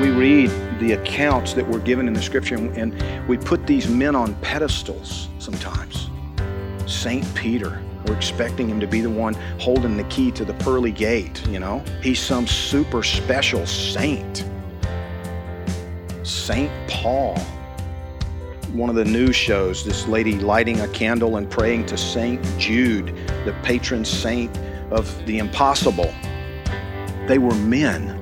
We read the accounts that were given in the scripture and, we put these men on pedestals sometimes. Saint Peter, we're expecting him to be the one holding the key to the pearly gate, you know? He's some super special saint. Saint Paul. One of the news shows, this lady lighting a candle and praying to Saint Jude, the patron saint of the impossible. They were men.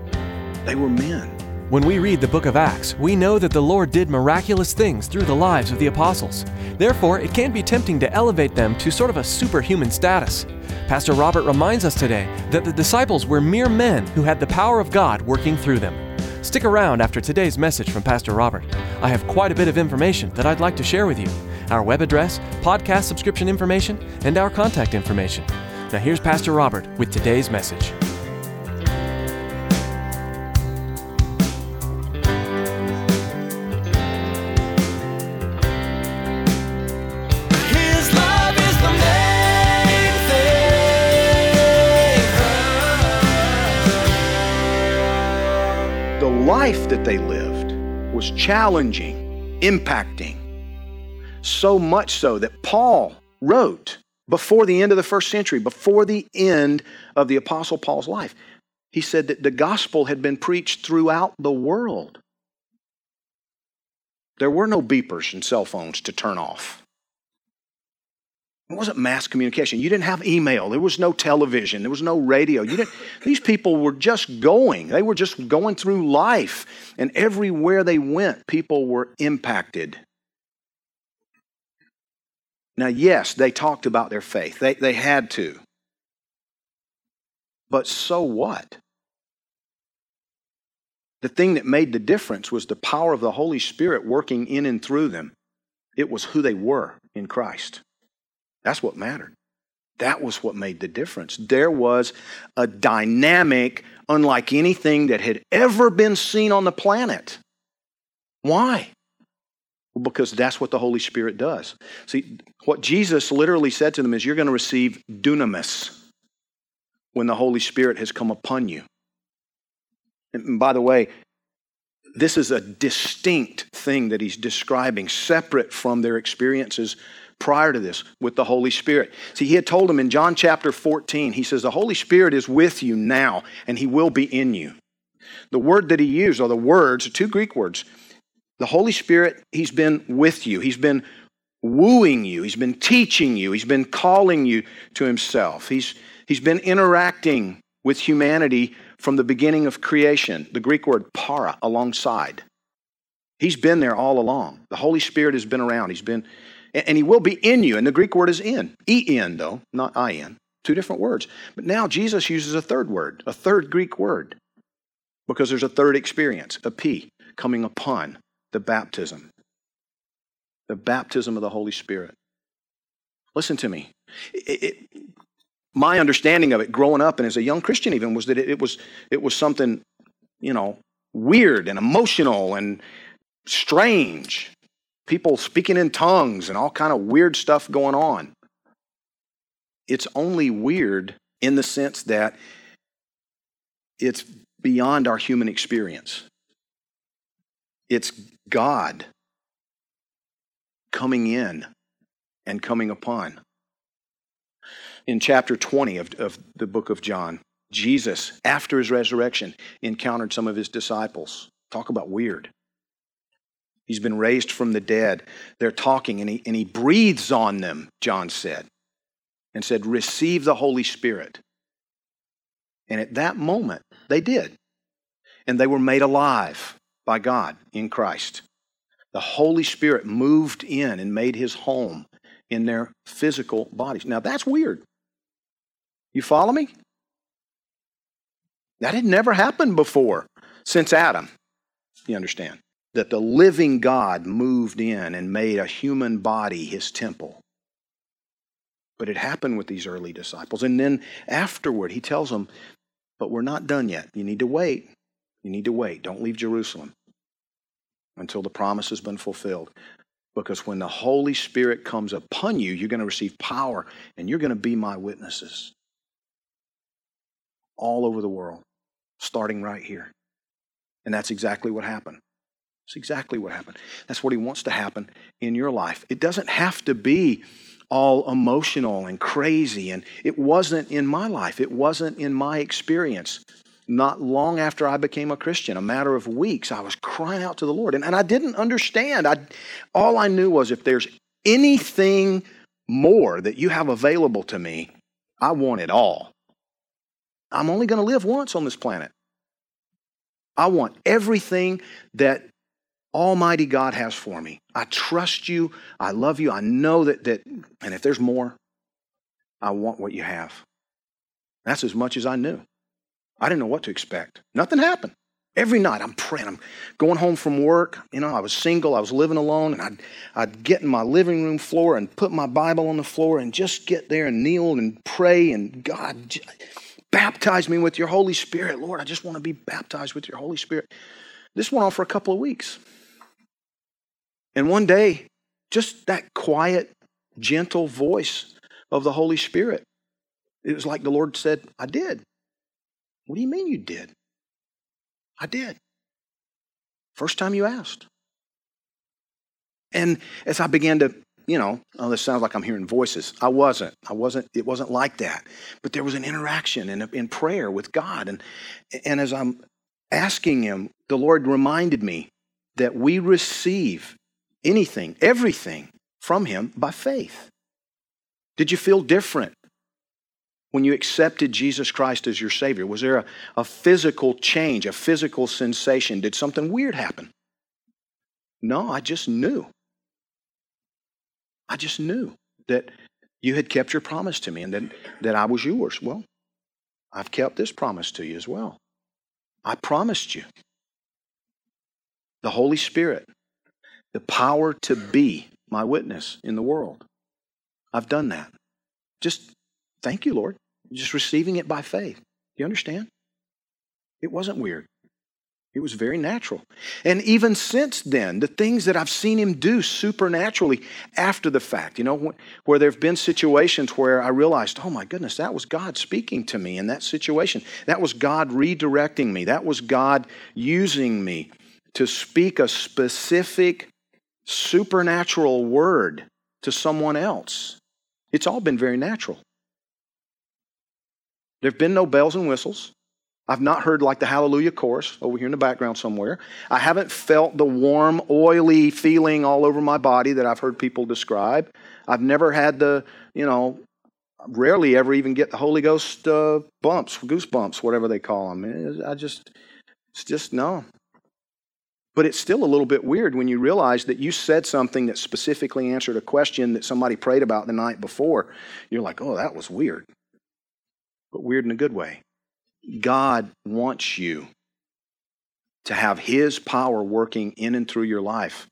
They were men. When we read the book of Acts, we know that the Lord did miraculous things through the lives of the apostles. Therefore, it can be tempting to elevate them to sort of a superhuman status. Pastor Robert reminds us today that the disciples were mere men who had the power of God working through them. Stick around after today's message from Pastor Robert. I have quite a bit of information that I'd like to share with you our web address, podcast subscription information, and our contact information. Now, here's Pastor Robert with today's message. The life that they lived was challenging, impacting. So much so that Paul wrote before the end of the first century, before the end of the Apostle Paul's life, he said that the gospel had been preached throughout the world. There were no beepers and cell phones to turn off. It wasn't mass communication. You didn't have email. There was no television. There was no radio. You didn't, these people were just going. They were just going through life. And everywhere they went, people were impacted. Now, yes, they talked about their faith, they, they had to. But so what? The thing that made the difference was the power of the Holy Spirit working in and through them. It was who they were in Christ. That's what mattered. That was what made the difference. There was a dynamic unlike anything that had ever been seen on the planet. Why? Well, because that's what the Holy Spirit does. See, what Jesus literally said to them is, You're going to receive dunamis when the Holy Spirit has come upon you. And by the way, this is a distinct thing that he's describing, separate from their experiences prior to this with the Holy Spirit. See, he had told them in John chapter 14, he says, The Holy Spirit is with you now, and he will be in you. The word that he used are the words, two Greek words. The Holy Spirit, he's been with you, he's been wooing you, he's been teaching you, he's been calling you to himself, he's, he's been interacting with humanity from the beginning of creation. The Greek word para, alongside. He's been there all along. The Holy Spirit has been around. He's been, and he will be in you. And the Greek word is in. E-N, though, not I-N. Two different words. But now Jesus uses a third word, a third Greek word, because there's a third experience, epi, coming upon the baptism. The baptism of the Holy Spirit. Listen to me. It- it- my understanding of it growing up and as a young Christian even was that it, it was it was something, you know, weird and emotional and strange. People speaking in tongues and all kind of weird stuff going on. It's only weird in the sense that it's beyond our human experience. It's God coming in and coming upon. In chapter 20 of, of the book of John, Jesus, after his resurrection, encountered some of his disciples. Talk about weird. He's been raised from the dead. They're talking, and he, and he breathes on them, John said, and said, Receive the Holy Spirit. And at that moment, they did. and they were made alive by God in Christ. The Holy Spirit moved in and made his home in their physical bodies. Now that's weird. You follow me? That had never happened before since Adam. You understand? That the living God moved in and made a human body his temple. But it happened with these early disciples. And then afterward, he tells them, But we're not done yet. You need to wait. You need to wait. Don't leave Jerusalem until the promise has been fulfilled. Because when the Holy Spirit comes upon you, you're going to receive power and you're going to be my witnesses all over the world, starting right here. And that's exactly what happened. That's exactly what happened. That's what he wants to happen in your life. It doesn't have to be all emotional and crazy, and it wasn't in my life. It wasn't in my experience. Not long after I became a Christian, a matter of weeks, I was crying out to the Lord. And, and I didn't understand. I, all I knew was if there's anything more that you have available to me, I want it all. I'm only going to live once on this planet. I want everything that Almighty God has for me. I trust you. I love you. I know that, that and if there's more, I want what you have. That's as much as I knew. I didn't know what to expect. Nothing happened. Every night I'm praying. I'm going home from work. You know, I was single. I was living alone. And I'd, I'd get in my living room floor and put my Bible on the floor and just get there and kneel and pray. And God, baptize me with your Holy Spirit. Lord, I just want to be baptized with your Holy Spirit. This went on for a couple of weeks. And one day, just that quiet, gentle voice of the Holy Spirit, it was like the Lord said, I did. What do you mean you did? I did. First time you asked. And as I began to you know, oh, this sounds like I'm hearing voices. I wasn't. I wasn't. It wasn't like that. But there was an interaction in, in prayer with God. And, and as I'm asking Him, the Lord reminded me that we receive anything, everything from Him by faith. Did you feel different when you accepted Jesus Christ as your Savior? Was there a, a physical change, a physical sensation? Did something weird happen? No, I just knew. I just knew that you had kept your promise to me and that, that I was yours. Well, I've kept this promise to you as well. I promised you the Holy Spirit, the power to be my witness in the world. I've done that. Just thank you, Lord. Just receiving it by faith. You understand? It wasn't weird. It was very natural. And even since then, the things that I've seen him do supernaturally after the fact, you know, where there have been situations where I realized, oh my goodness, that was God speaking to me in that situation. That was God redirecting me. That was God using me to speak a specific supernatural word to someone else. It's all been very natural. There have been no bells and whistles. I've not heard like the hallelujah chorus over here in the background somewhere. I haven't felt the warm, oily feeling all over my body that I've heard people describe. I've never had the, you know, rarely ever even get the Holy Ghost uh, bumps, goosebumps, whatever they call them. I just, it's just no. But it's still a little bit weird when you realize that you said something that specifically answered a question that somebody prayed about the night before. You're like, oh, that was weird. But weird in a good way. God wants you to have His power working in and through your life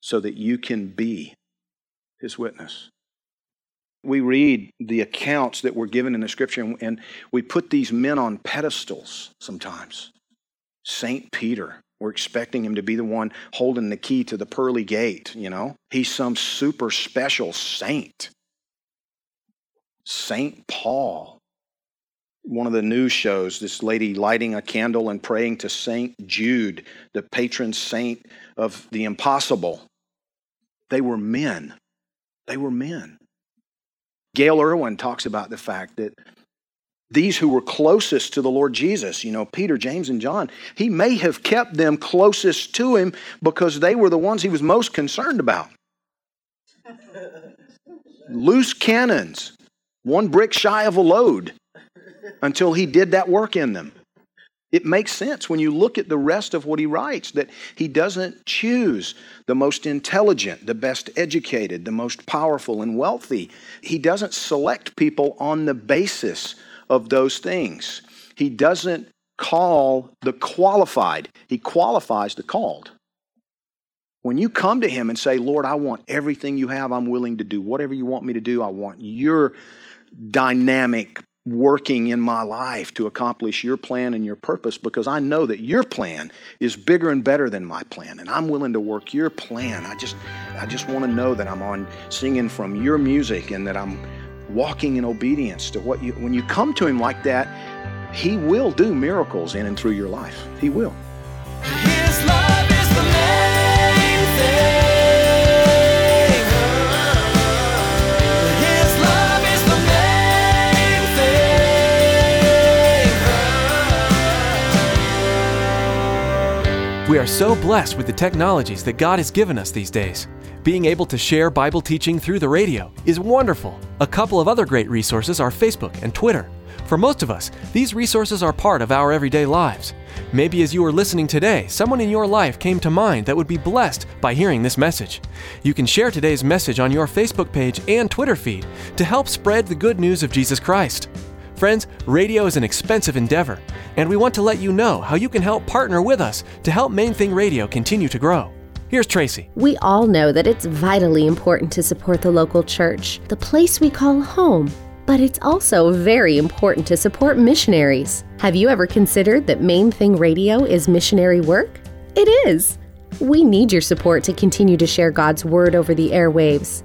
so that you can be His witness. We read the accounts that were given in the scripture and we put these men on pedestals sometimes. St. Peter, we're expecting him to be the one holding the key to the pearly gate, you know? He's some super special saint. St. Paul, one of the news shows this lady lighting a candle and praying to Saint Jude, the patron saint of the impossible. They were men. They were men. Gayle Erwin talks about the fact that these who were closest to the Lord Jesus, you know, Peter, James, and John, he may have kept them closest to him because they were the ones he was most concerned about. Loose cannons, one brick shy of a load until he did that work in them. It makes sense when you look at the rest of what he writes that he doesn't choose the most intelligent, the best educated, the most powerful and wealthy. He doesn't select people on the basis of those things. He doesn't call the qualified, he qualifies the called. When you come to him and say, Lord, I want everything you have, I'm willing to do whatever you want me to do, I want your dynamic working in my life to accomplish your plan and your purpose because I know that your plan is bigger and better than my plan and I'm willing to work your plan. I just I just want to know that I'm on singing from your music and that I'm walking in obedience to what you when you come to him like that, he will do miracles in and through your life. He will. His love is the main thing. His love is the main thing. We are so blessed with the technologies that God has given us these days. Being able to share Bible teaching through the radio is wonderful. A couple of other great resources are Facebook and Twitter. For most of us, these resources are part of our everyday lives. Maybe as you are listening today, someone in your life came to mind that would be blessed by hearing this message. You can share today's message on your Facebook page and Twitter feed to help spread the good news of Jesus Christ. Friends, radio is an expensive endeavor, and we want to let you know how you can help partner with us to help Main Thing Radio continue to grow. Here's Tracy. We all know that it's vitally important to support the local church, the place we call home. But it's also very important to support missionaries. Have you ever considered that Main Thing Radio is missionary work? It is. We need your support to continue to share God's Word over the airwaves.